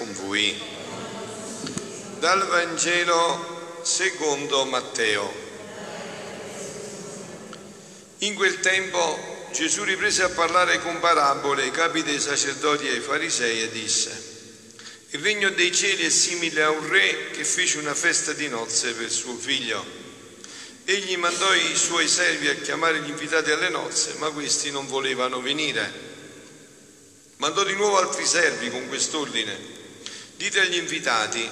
con voi. Dal Vangelo secondo Matteo. In quel tempo Gesù riprese a parlare con parabole ai capi dei sacerdoti e ai farisei e disse, il regno dei cieli è simile a un re che fece una festa di nozze per suo figlio. Egli mandò i suoi servi a chiamare gli invitati alle nozze, ma questi non volevano venire. Mandò di nuovo altri servi con quest'ordine. Dite agli invitati,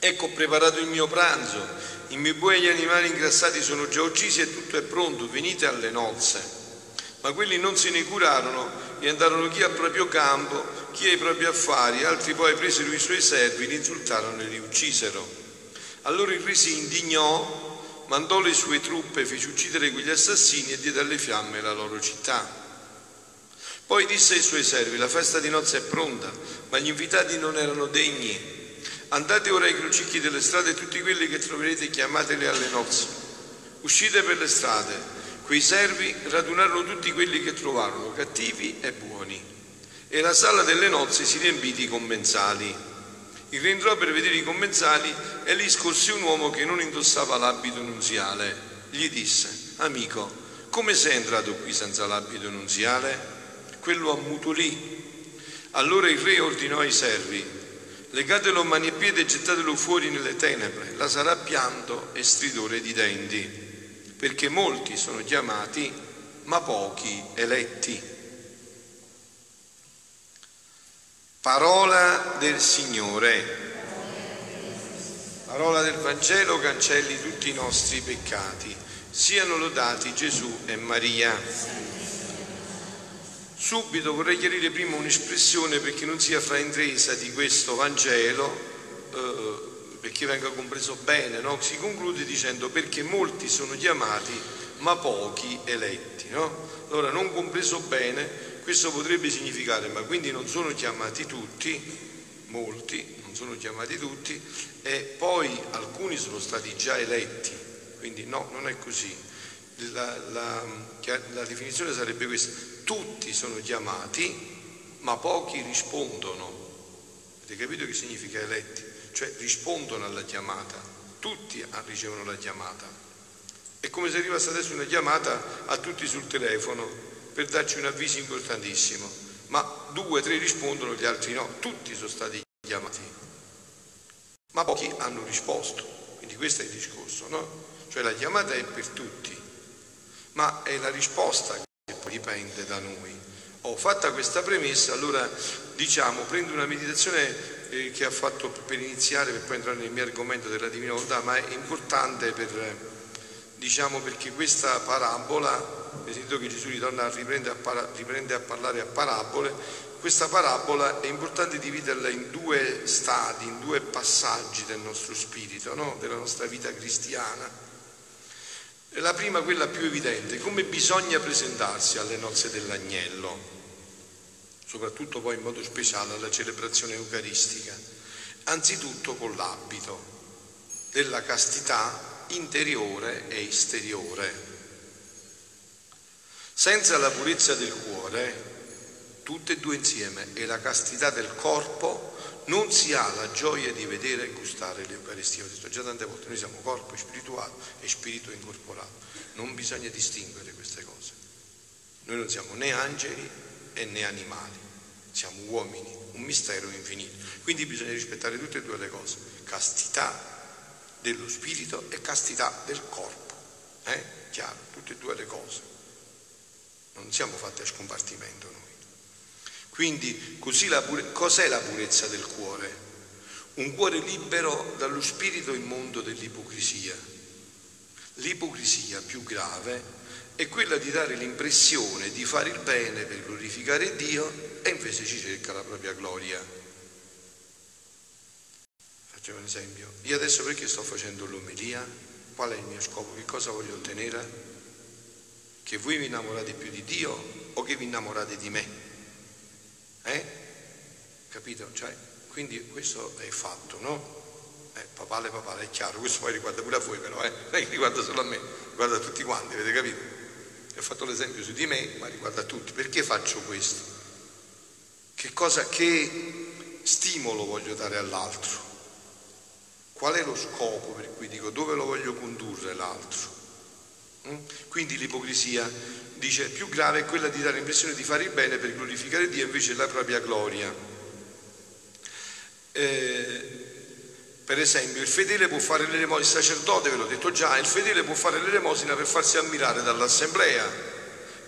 ecco ho preparato il mio pranzo, i miei buoi e gli animali ingrassati sono già uccisi e tutto è pronto, venite alle nozze. Ma quelli non se ne curarono e andarono chi al proprio campo, chi ai propri affari, altri poi presero i suoi servi, li insultarono e li uccisero. Allora il re si indignò, mandò le sue truppe, fece uccidere quegli assassini e diede alle fiamme la loro città. Poi disse ai suoi servi, la festa di nozze è pronta, ma gli invitati non erano degni. Andate ora ai crocicchi delle strade tutti quelli che troverete chiamateli alle nozze. Uscite per le strade. Quei servi radunarono tutti quelli che trovarono, cattivi e buoni. E la sala delle nozze si riempì di commensali. Il re entrò per vedere i commensali e lì scorse un uomo che non indossava l'abito nunziale. Gli disse, amico, come sei entrato qui senza l'abito nunziale? Quello ammutolì. Allora il re ordinò ai servi, legatelo mani e piedi e gettatelo fuori nelle tenebre, là sarà pianto e stridore di denti, perché molti sono chiamati, ma pochi eletti. Parola del Signore. Parola del Vangelo cancelli tutti i nostri peccati. Siano lodati Gesù e Maria. Subito vorrei chiarire prima un'espressione perché non sia fraintesa di questo Vangelo, eh, perché venga compreso bene, no? si conclude dicendo perché molti sono chiamati ma pochi eletti. No? Allora non compreso bene, questo potrebbe significare ma quindi non sono chiamati tutti, molti, non sono chiamati tutti, e poi alcuni sono stati già eletti, quindi no, non è così. La, la, la definizione sarebbe questa, tutti sono chiamati, ma pochi rispondono. Avete capito che significa eletti? Cioè rispondono alla chiamata, tutti ricevono la chiamata. È come se arrivasse adesso una chiamata a tutti sul telefono per darci un avviso importantissimo, ma due, tre rispondono, gli altri no, tutti sono stati chiamati, ma pochi hanno risposto. Quindi questo è il discorso, no? Cioè la chiamata è per tutti, ma è la risposta dipende da noi. Ho fatta questa premessa, allora diciamo, prendo una meditazione eh, che ha fatto per iniziare, per poi entrare nel mio argomento della divina volontà, ma è importante per, diciamo, perché questa parabola, sentito che Gesù ritorna riprende a, para, riprende a parlare a parabole, questa parabola è importante dividerla in due stadi, in due passaggi del nostro spirito, no? della nostra vita cristiana. La prima, quella più evidente, come bisogna presentarsi alle nozze dell'agnello, soprattutto poi in modo speciale alla celebrazione eucaristica, anzitutto con l'abito della castità interiore e esteriore. Senza la purezza del cuore, tutte e due insieme, e la castità del corpo, non si ha la gioia di vedere e gustare l'Eucaristia. Ho detto già tante volte, noi siamo corpo spirituale e spirito incorporato. Non bisogna distinguere queste cose. Noi non siamo né angeli e né animali, siamo uomini, un mistero infinito. Quindi bisogna rispettare tutte e due le cose, castità dello spirito e castità del corpo. Eh? Chiaro, tutte e due le cose. Non siamo fatti a scompartimento noi. Quindi la pure... cos'è la purezza del cuore? Un cuore libero dallo spirito immondo dell'ipocrisia. L'ipocrisia più grave è quella di dare l'impressione di fare il bene per glorificare Dio e invece ci cerca la propria gloria. Faccio un esempio. Io adesso perché sto facendo l'omelia? Qual è il mio scopo? Che cosa voglio ottenere? Che voi vi innamorate più di Dio o che vi innamorate di me? Eh? Capito? Cioè, quindi questo è fatto, no? Eh, papale, papale, è chiaro, questo poi riguarda pure a voi però, eh? non riguarda solo a me, riguarda a tutti quanti, avete capito? Ho fatto l'esempio su di me, ma riguarda a tutti. Perché faccio questo? Che cosa che stimolo voglio dare all'altro? Qual è lo scopo per cui dico dove lo voglio condurre l'altro? Mm? Quindi l'ipocrisia dice più grave è quella di dare l'impressione di fare il bene per glorificare Dio invece la propria gloria. Eh, per esempio, il fedele può fare l'elemosina, il sacerdote, ve l'ho detto già, il fedele può fare l'elemosina per farsi ammirare dall'assemblea.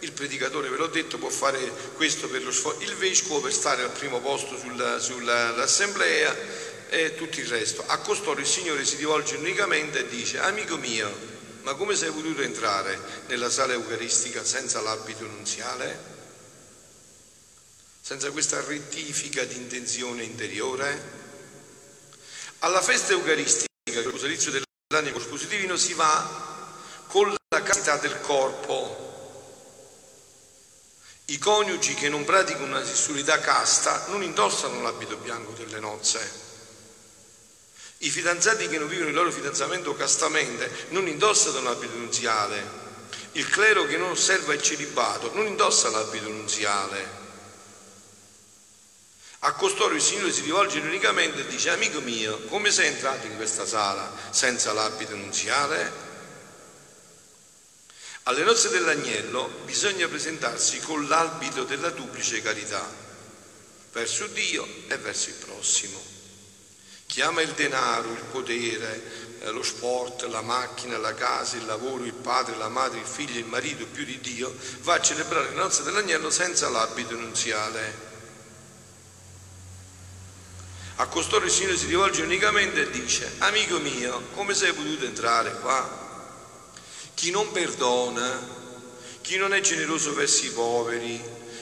Il predicatore, ve l'ho detto, può fare questo per lo sforzo, il vescovo per stare al primo posto sull'assemblea sulla, e tutto il resto. A costoro il Signore si rivolge unicamente e dice, amico mio, ma come sei potuto entrare nella sala eucaristica senza l'abito nunziale? Senza questa rettifica di intenzione interiore? Alla festa eucaristica, il sposalizio dell'animo spositivo si va con la castità del corpo. I coniugi che non praticano una sessualità casta non indossano l'abito bianco delle nozze. I fidanzati che non vivono il loro fidanzamento castamente non indossano l'abito nunziale. Il clero che non osserva il celibato non indossa l'abito nunziale. A costoro il Signore si rivolge unicamente e dice, amico mio, come sei entrato in questa sala senza l'abito nunziale? Alle nozze dell'agnello bisogna presentarsi con l'abito della duplice carità, verso Dio e verso il prossimo. Chi ama il denaro, il potere, eh, lo sport, la macchina, la casa, il lavoro, il padre, la madre, il figlio, il marito più di Dio, va a celebrare le nozze dell'agnello senza l'abito nunziale. A costoro il Signore si rivolge unicamente e dice, amico mio, come sei potuto entrare qua? Chi non perdona, chi non è generoso verso i poveri,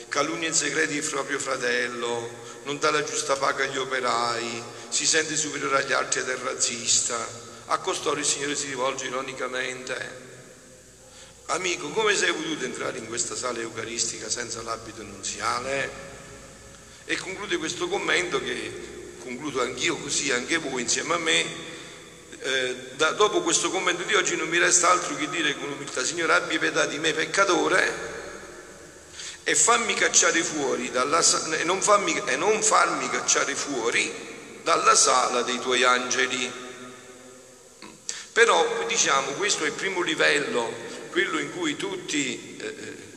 calunnia in segreti il proprio fratello, non dà la giusta paga agli operai, si sente superiore agli altri ed è razzista. A costoro il Signore si rivolge ironicamente. Amico, come sei potuto entrare in questa sala eucaristica senza l'abito nunziale? E conclude questo commento che concludo anch'io così, anche voi insieme a me, eh, da, dopo questo commento di oggi non mi resta altro che dire con umiltà, Signore abbi pietà di me peccatore e fammi cacciare fuori dalla, e, non fammi, e non farmi cacciare fuori dalla sala dei tuoi angeli. Però diciamo questo è il primo livello, quello in cui tutti eh, eh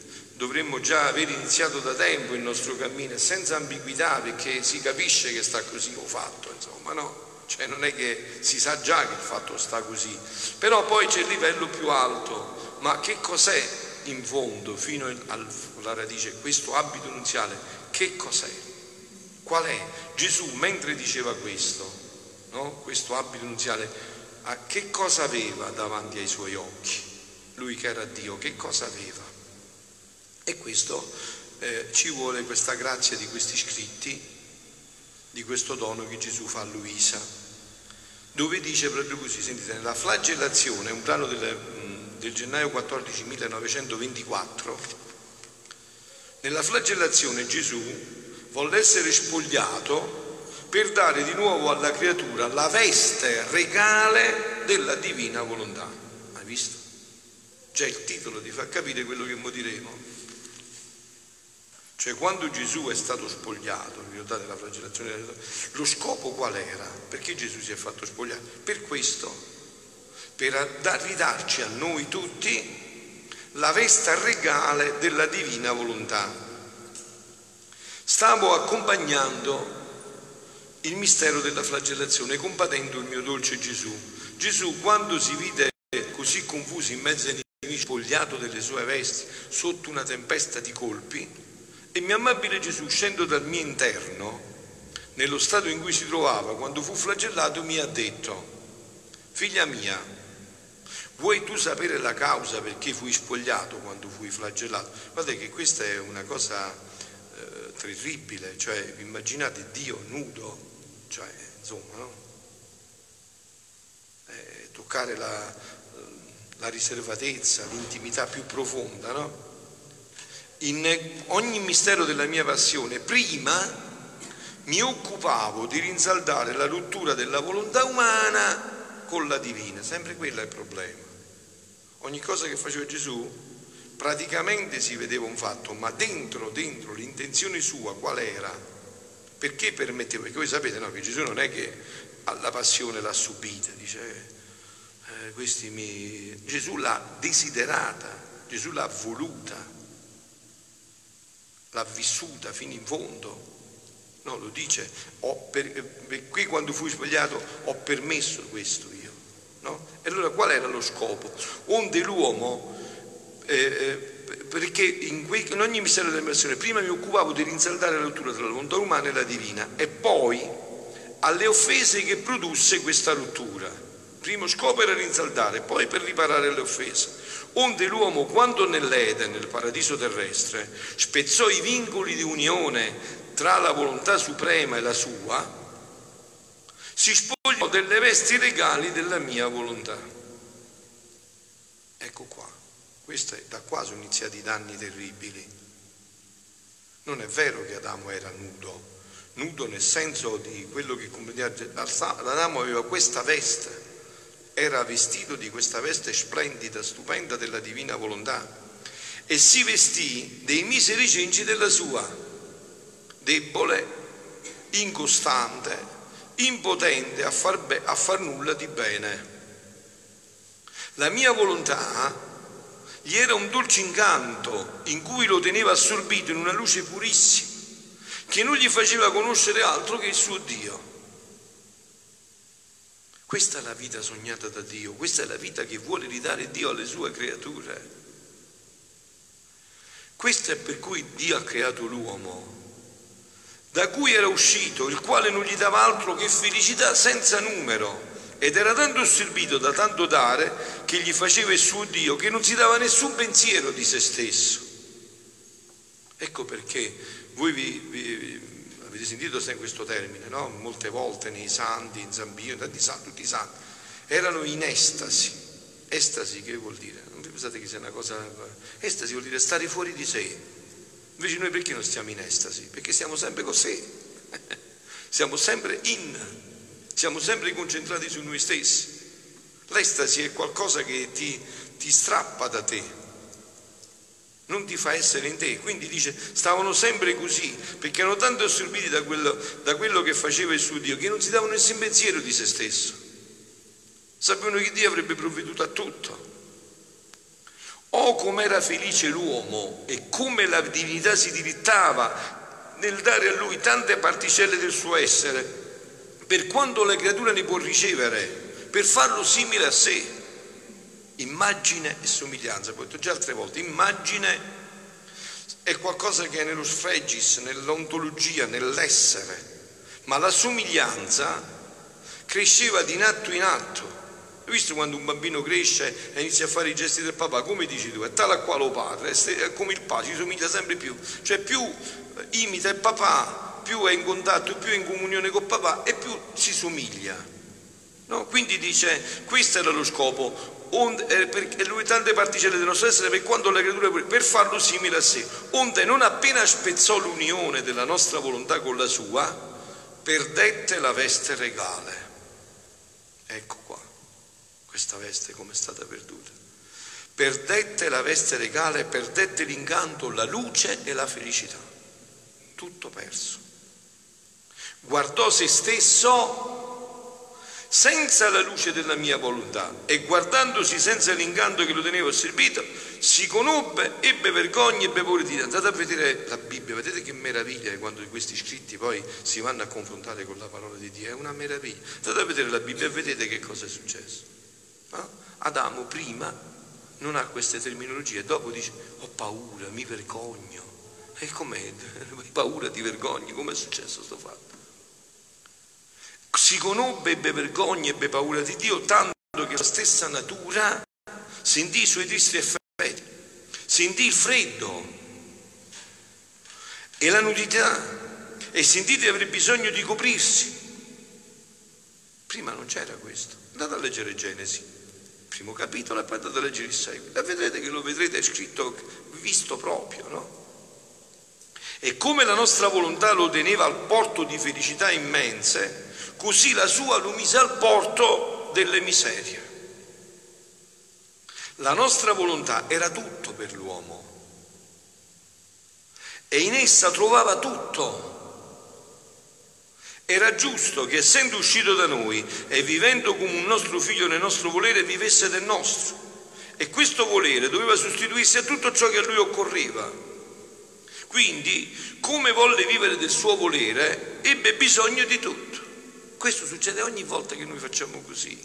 dovremmo già aver iniziato da tempo il nostro cammino, senza ambiguità, perché si capisce che sta così o fatto, insomma, no? Cioè non è che si sa già che il fatto sta così, però poi c'è il livello più alto, ma che cos'è in fondo, fino alla radice, questo abito nunziale, che cos'è? Qual è? Gesù, mentre diceva questo, no? questo abito nunziale, che cosa aveva davanti ai suoi occhi? Lui che era Dio, che cosa aveva? E questo eh, ci vuole questa grazia di questi scritti, di questo dono che Gesù fa a Luisa, dove dice proprio così, sentite, la flagellazione, un brano del, mm, del gennaio 14 1924, nella flagellazione Gesù volle essere spogliato per dare di nuovo alla creatura la veste regale della divina volontà. Hai visto? Già il titolo ti fa capire quello che mo diremo. Cioè quando Gesù è stato spogliato, ricordate la flagellazione, lo scopo qual era? Perché Gesù si è fatto spogliare? Per questo, per ridarci a noi tutti la vesta regale della divina volontà. Stavo accompagnando il mistero della flagellazione, compatendo il mio dolce Gesù. Gesù quando si vide così confuso in mezzo ai nemici, spogliato delle sue vesti, sotto una tempesta di colpi, e mio amabile Gesù, uscendo dal mio interno, nello stato in cui si trovava quando fu flagellato, mi ha detto, figlia mia, vuoi tu sapere la causa perché fui spogliato quando fui flagellato? Guardate che questa è una cosa eh, terribile, cioè immaginate Dio nudo, cioè insomma, no? eh, toccare la, la riservatezza, l'intimità più profonda, no? in ogni mistero della mia passione, prima mi occupavo di rinsaldare la rottura della volontà umana con la divina, sempre quello è il problema. Ogni cosa che faceva Gesù praticamente si vedeva un fatto, ma dentro, dentro l'intenzione sua qual era? Perché permetteva? Perché voi sapete no, che Gesù non è che la passione l'ha subita, dice, eh, questi mi... Gesù l'ha desiderata, Gesù l'ha voluta, l'ha vissuta fino in fondo. No, lo dice, per, per, qui quando fui svegliato ho permesso questo io. Allora qual era lo scopo? Onde l'uomo, eh, eh, perché in, que, in, ogni mistero dell'immersione prima mi occupavo di rinsaldare la rottura tra la volontà umana e la divina e poi alle offese che produsse questa rottura. Primo scopo era rinsaldare, poi per riparare le offese. Onde l'uomo, quando nell'Eden, nel paradiso terrestre, spezzò i vincoli di unione tra la volontà suprema e la sua, si spogliò delle vesti regali della mia volontà. Ecco qua, questo è, da qua sono iniziati i danni terribili. Non è vero che Adamo era nudo, nudo nel senso di quello che comprendiamo, Adamo aveva questa veste, era vestito di questa veste splendida, stupenda della divina volontà e si vestì dei miseri cenci della sua, debole, incostante, impotente a far, be- a far nulla di bene. La mia volontà gli era un dolce incanto in cui lo teneva assorbito in una luce purissima che non gli faceva conoscere altro che il suo Dio. Questa è la vita sognata da Dio, questa è la vita che vuole ridare Dio alle sue creature. Questo è per cui Dio ha creato l'uomo, da cui era uscito, il quale non gli dava altro che felicità senza numero, ed era tanto assorbito da tanto dare che gli faceva il suo Dio che non si dava nessun pensiero di se stesso. Ecco perché voi vi, vi, avete sentito sempre questo termine, no? Molte volte nei santi, in Zambio, tanti santi, tutti i santi, erano in estasi. Estasi che vuol dire? Non pensate che sia una cosa... Estasi vuol dire stare fuori di sé, Invece noi perché non stiamo in estasi? Perché siamo sempre così, siamo sempre in, siamo sempre concentrati su noi stessi. L'estasi è qualcosa che ti, ti strappa da te, non ti fa essere in te. Quindi dice, stavano sempre così, perché erano tanto assorbiti da quello, da quello che faceva il suo Dio, che non si davano nessun pensiero di se stesso. Sapevano che Dio avrebbe provveduto a tutto. Oh, com'era felice l'uomo e come la divinità si dirittava nel dare a lui tante particelle del suo essere, per quanto la creatura ne può ricevere, per farlo simile a sé. Immagine e somiglianza, ho detto già altre volte, immagine è qualcosa che è nello sfregis, nell'ontologia, nell'essere, ma la somiglianza cresceva di atto in atto visto quando un bambino cresce e inizia a fare i gesti del papà, come dici tu? È tale a quale padre, è come il padre, ci somiglia sempre più. Cioè più imita il papà, più è in contatto, più è in comunione con papà e più si somiglia. No? Quindi dice, questo era lo scopo, onde, eh, perché lui tante particelle del nostro essere per quanto la creatura per farlo simile a sé, onde non appena spezzò l'unione della nostra volontà con la sua, perdette la veste regale. Ecco qua questa veste come è stata perduta. Perdette la veste regale, perdette l'incanto, la luce e la felicità. Tutto perso. Guardò se stesso senza la luce della mia volontà e guardandosi senza l'incanto che lo teneva servito, si conobbe, ebbe vergogna, ebbe paura di. Andate a vedere la Bibbia, vedete che meraviglia quando questi scritti poi si vanno a confrontare con la parola di Dio, è una meraviglia. Andate a vedere la Bibbia e vedete che cosa è successo. No? Adamo prima non ha queste terminologie, dopo dice ho paura, mi vergogno. E com'è? paura, ti vergogni, come è successo sto fatto? Si conobbe, ebbe vergogna, ebbe paura di Dio, tanto che la stessa natura sentì i suoi tristi effetti, sentì il freddo e la nudità e sentì di avere bisogno di coprirsi. Prima non c'era questo. Andate a leggere Genesi primo capitolo e poi andate a leggere il seguito e vedrete che lo vedrete scritto visto proprio, no? E come la nostra volontà lo teneva al porto di felicità immense, così la sua lo mise al porto delle miserie. La nostra volontà era tutto per l'uomo e in essa trovava tutto. Era giusto che essendo uscito da noi e vivendo come un nostro figlio nel nostro volere, vivesse del nostro. E questo volere doveva sostituirsi a tutto ciò che a lui occorreva. Quindi, come volle vivere del suo volere, ebbe bisogno di tutto. Questo succede ogni volta che noi facciamo così.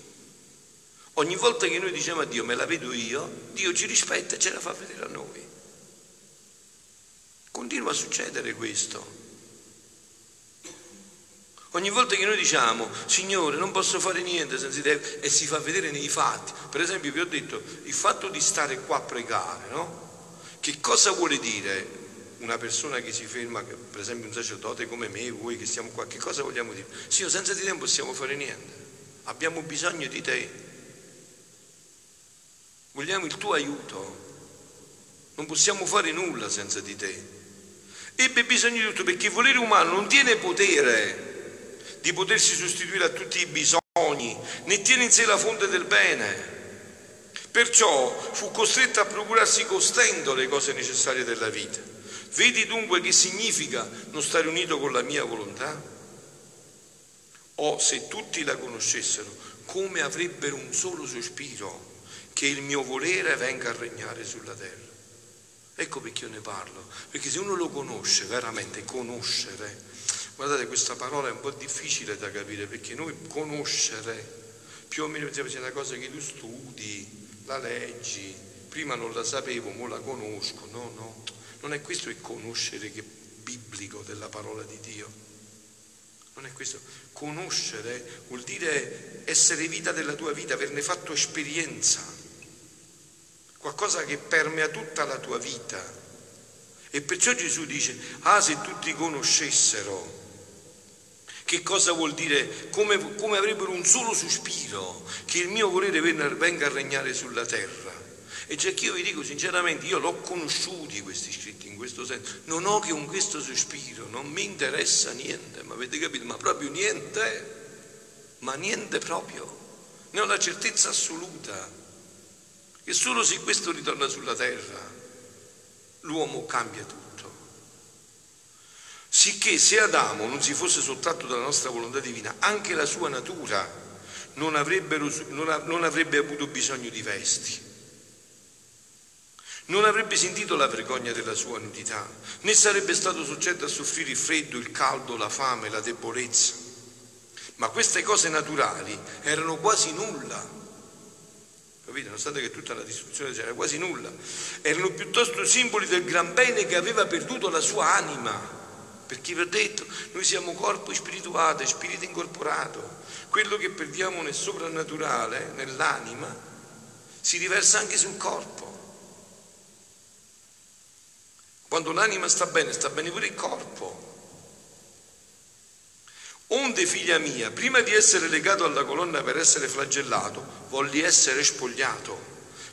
Ogni volta che noi diciamo a Dio me la vedo io, Dio ci rispetta e ce la fa vedere a noi. Continua a succedere questo. Ogni volta che noi diciamo, Signore, non posso fare niente senza te, e si fa vedere nei fatti. Per esempio, vi ho detto, il fatto di stare qua a pregare, no? Che cosa vuole dire una persona che si ferma, per esempio un sacerdote come me, voi che siamo qua, che cosa vogliamo dire? Signore, senza di te non possiamo fare niente. Abbiamo bisogno di te. Vogliamo il tuo aiuto. Non possiamo fare nulla senza di te. Ebbe bisogno di tutto perché il volere umano non tiene potere di potersi sostituire a tutti i bisogni, né tiene in sé la fonte del bene. Perciò fu costretto a procurarsi costendo le cose necessarie della vita. Vedi dunque che significa non stare unito con la mia volontà? O se tutti la conoscessero, come avrebbero un solo sospiro che il mio volere venga a regnare sulla terra? Ecco perché io ne parlo, perché se uno lo conosce, veramente conoscere, Guardate, questa parola è un po' difficile da capire perché noi conoscere, più o meno è una cosa che tu studi, la leggi, prima non la sapevo, ora la conosco. No, no, non è questo il conoscere che è biblico della parola di Dio. Non è questo. Conoscere vuol dire essere vita della tua vita, averne fatto esperienza, qualcosa che permea tutta la tua vita. E perciò Gesù dice, ah se tutti conoscessero che cosa vuol dire? Come, come avrebbero un solo sospiro che il mio volere venga a regnare sulla terra. E già che io vi dico sinceramente, io l'ho conosciuti questi scritti in questo senso, non ho che un questo sospiro, non mi interessa niente, ma avete capito? Ma proprio niente, ma niente proprio. Ne ho la certezza assoluta che solo se questo ritorna sulla terra l'uomo cambia tutto. Sicché se Adamo non si fosse sottratto dalla nostra volontà divina, anche la sua natura non, non, non avrebbe avuto bisogno di vesti, non avrebbe sentito la vergogna della sua nudità, né sarebbe stato soggetto a soffrire il freddo, il caldo, la fame, la debolezza. Ma queste cose naturali erano quasi nulla. Capite? Nonostante che tutta la distruzione c'era quasi nulla, erano piuttosto simboli del gran bene che aveva perduto la sua anima perché vi ho detto, noi siamo corpo spirituale, spirito incorporato. Quello che perdiamo nel soprannaturale, nell'anima, si riversa anche sul corpo. Quando l'anima sta bene, sta bene pure il corpo. Onde, figlia mia, prima di essere legato alla colonna per essere flagellato, volli essere spogliato,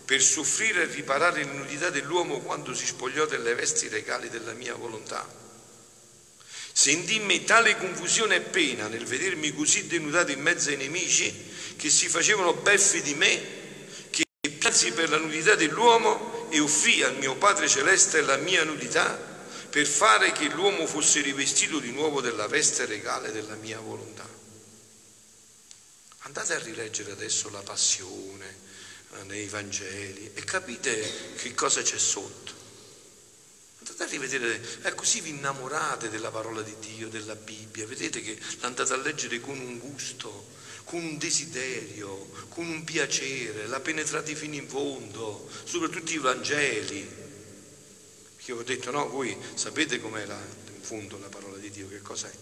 per soffrire e riparare l'inutilità dell'uomo quando si spogliò delle vesti regali della mia volontà. Sentì in me tale confusione e pena nel vedermi così denudato in mezzo ai nemici che si facevano beffi di me, che piansi per la nudità dell'uomo e offrì al mio Padre Celeste la mia nudità per fare che l'uomo fosse rivestito di nuovo della veste regale della mia volontà. Andate a rileggere adesso la passione eh, nei Vangeli e capite che cosa c'è sotto. Andate a rivedere, eh, così vi innamorate della parola di Dio, della Bibbia, vedete che l'andate a leggere con un gusto, con un desiderio, con un piacere, la penetrate fino in fondo, soprattutto i Vangeli. Perché ho detto, no, voi sapete com'è la, in fondo la parola di Dio, che cos'è?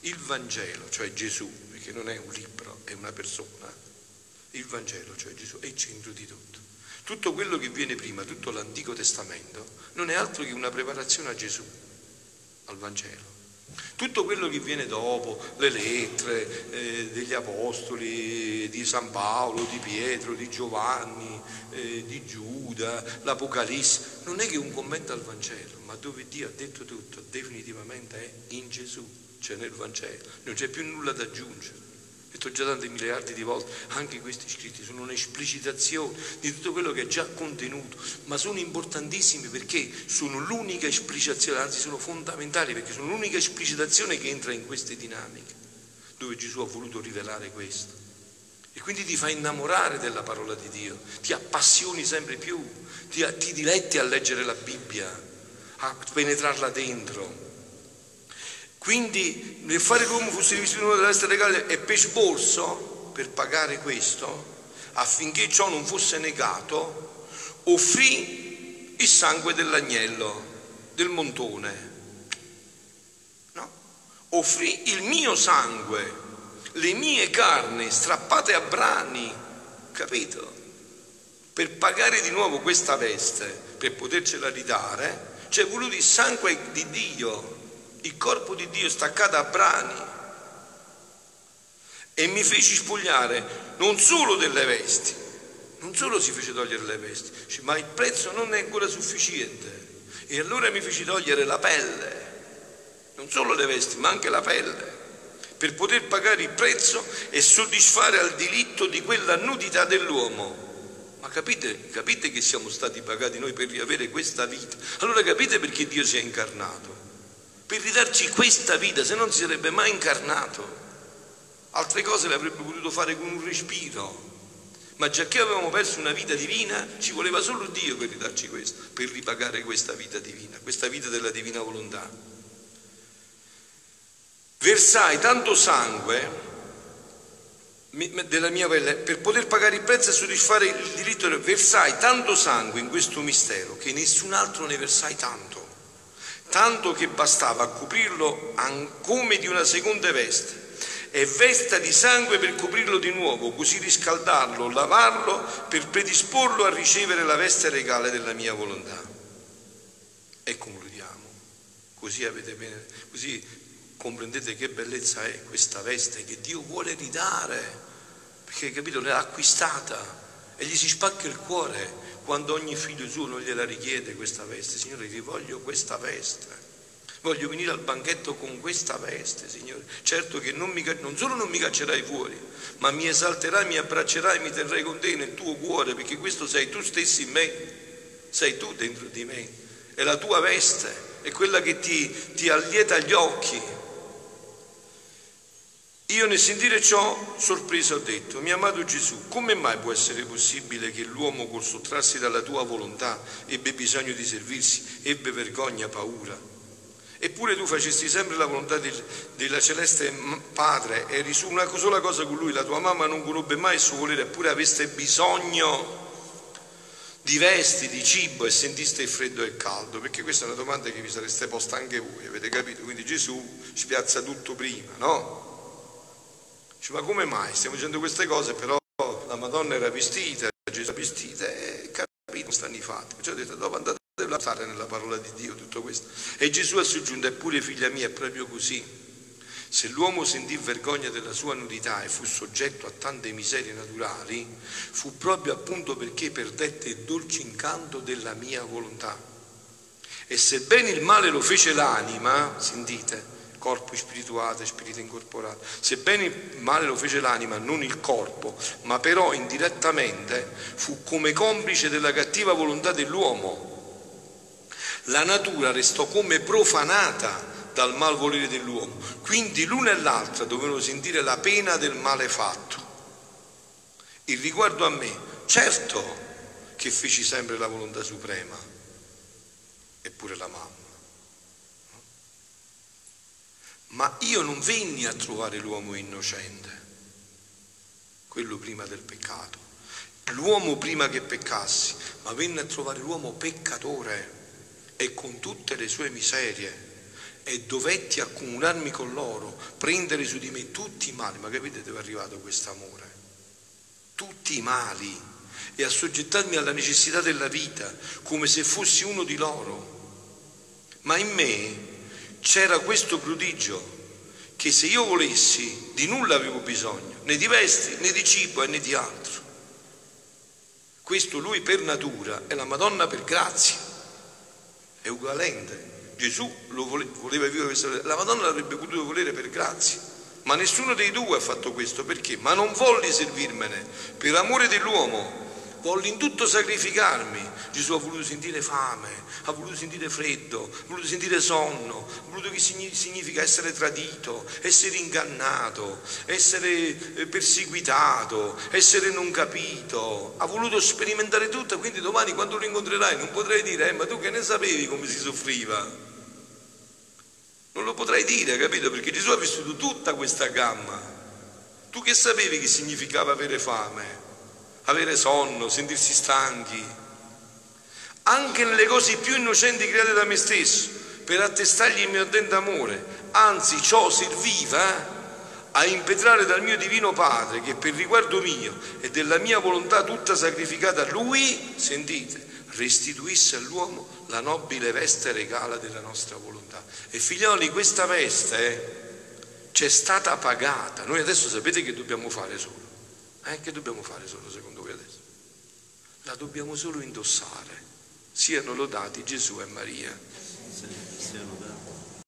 Il Vangelo, cioè Gesù, perché non è un libro, è una persona, il Vangelo, cioè Gesù, è il centro di tutto. Tutto quello che viene prima, tutto l'Antico Testamento, non è altro che una preparazione a Gesù, al Vangelo. Tutto quello che viene dopo, le lettere eh, degli Apostoli, di San Paolo, di Pietro, di Giovanni, eh, di Giuda, l'Apocalisse, non è che un commento al Vangelo, ma dove Dio ha detto tutto, definitivamente è in Gesù, cioè nel Vangelo, non c'è più nulla da aggiungere detto già tante miliardi di volte, anche questi scritti sono un'esplicitazione di tutto quello che è già contenuto, ma sono importantissimi perché sono l'unica esplicitazione, anzi sono fondamentali perché sono l'unica esplicitazione che entra in queste dinamiche. dove Gesù ha voluto rivelare questo. E quindi ti fa innamorare della parola di Dio, ti appassioni sempre più, ti, ti diletti a leggere la Bibbia, a penetrarla dentro. Quindi nel fare fosse diviso in uno della destra legale e per sborso, per pagare questo, affinché ciò non fosse negato, offrì il sangue dell'agnello, del montone. No? Offrì il mio sangue, le mie carni strappate a brani, capito? Per pagare di nuovo questa veste, per potercela ridare, c'è voluto il sangue di Dio, il corpo di Dio staccato a brani. E mi feci spogliare non solo delle vesti, non solo si fece togliere le vesti, ma il prezzo non è ancora sufficiente. E allora mi feci togliere la pelle, non solo le vesti, ma anche la pelle, per poter pagare il prezzo e soddisfare al diritto di quella nudità dell'uomo. Ma capite, capite che siamo stati pagati noi per riavere questa vita? Allora capite perché Dio si è incarnato? Per ridarci questa vita, se non si sarebbe mai incarnato. Altre cose le avrebbe potuto fare con un respiro. Ma già che avevamo perso una vita divina, ci voleva solo Dio per ridarci questo, per ripagare questa vita divina, questa vita della divina volontà. Versai tanto sangue della mia pelle per poter pagare il prezzo e soddisfare il diritto, versai tanto sangue in questo mistero che nessun altro ne versai tanto, tanto che bastava a coprirlo come di una seconda veste e vesta di sangue per coprirlo di nuovo, così riscaldarlo, lavarlo, per predisporlo a ricevere la veste regale della mia volontà. E concludiamo. Così, avete bene, così comprendete che bellezza è questa veste che Dio vuole ridare, perché capito, l'ha acquistata e gli si spacca il cuore quando ogni figlio suo non gliela richiede questa veste. Signore, ti voglio questa veste. Voglio venire al banchetto con questa veste, Signore. Certo che non, mi, non solo non mi caccerai fuori, ma mi esalterai, mi abbraccerai, mi terrai con te nel tuo cuore, perché questo sei tu stesso in me, sei tu dentro di me. È la tua veste, è quella che ti, ti allieta gli occhi. Io nel sentire ciò, sorpreso, ho detto, mio amato Gesù, come mai può essere possibile che l'uomo col sottrarsi dalla tua volontà ebbe bisogno di servirsi, ebbe vergogna, paura? Eppure tu facesti sempre la volontà del, della celeste Padre, eri su una sola cosa con lui, la tua mamma non conobbe mai il suo volere, eppure aveste bisogno di vesti, di cibo e sentiste il freddo e il caldo, perché questa è una domanda che vi sareste posta anche voi, avete capito? Quindi Gesù spiazza tutto prima, no? Dice, ma come mai stiamo dicendo queste cose, però la Madonna era vestita, Gesù era vestita e capito, stanno i fatti. Perciò ho detto, dopo andate deve stare nella parola di Dio tutto questo. E Gesù ha soggiunto, eppure figlia mia, è proprio così. Se l'uomo sentì vergogna della sua nudità e fu soggetto a tante miserie naturali, fu proprio appunto perché perdette il dolce incanto della mia volontà. E sebbene il male lo fece l'anima, sentite, corpo spirituale, spirito incorporato, sebbene il male lo fece l'anima, non il corpo, ma però indirettamente fu come complice della cattiva volontà dell'uomo la natura restò come profanata dal malvolere dell'uomo. Quindi l'una e l'altra dovevano sentire la pena del male fatto. Il riguardo a me, certo che feci sempre la volontà suprema, eppure la mamma. Ma io non venni a trovare l'uomo innocente, quello prima del peccato, l'uomo prima che peccassi, ma venne a trovare l'uomo peccatore e con tutte le sue miserie e dovetti accomunarmi con loro, prendere su di me tutti i mali, ma capite dove è arrivato questo amore? Tutti i mali e assoggettarmi alla necessità della vita come se fossi uno di loro. Ma in me c'era questo prodigio che se io volessi di nulla avevo bisogno, né di vesti, né di cibo e né di altro. Questo lui per natura e la Madonna per grazia è ugualmente. Gesù voleva vivere vita, la Madonna l'avrebbe potuto volere per grazia, ma nessuno dei due ha fatto questo perché? Ma non volli servirmene per amore dell'uomo, Volli in tutto sacrificarmi. Gesù ha voluto sentire fame, ha voluto sentire freddo, ha voluto sentire sonno, ha voluto che significa essere tradito, essere ingannato, essere eh, perseguitato, essere non capito. Ha voluto sperimentare tutto, quindi domani quando lo incontrerai non potrai dire, eh, ma tu che ne sapevi come si soffriva? Non lo potrai dire, capito? Perché Gesù ha vissuto tutta questa gamma. Tu che sapevi che significava avere fame, avere sonno, sentirsi stanchi? Anche nelle cose più innocenti create da me stesso, per attestargli il mio ardente amore. Anzi, ciò serviva a impetrare dal mio divino Padre che per riguardo mio e della mia volontà tutta sacrificata a Lui, sentite, restituisse all'uomo la nobile veste regala della nostra volontà. E figlioli, questa veste c'è stata pagata. Noi adesso sapete che dobbiamo fare solo? Eh, che dobbiamo fare solo secondo voi adesso? La dobbiamo solo indossare. Siano lodati Gesù e Maria. Siano lodati.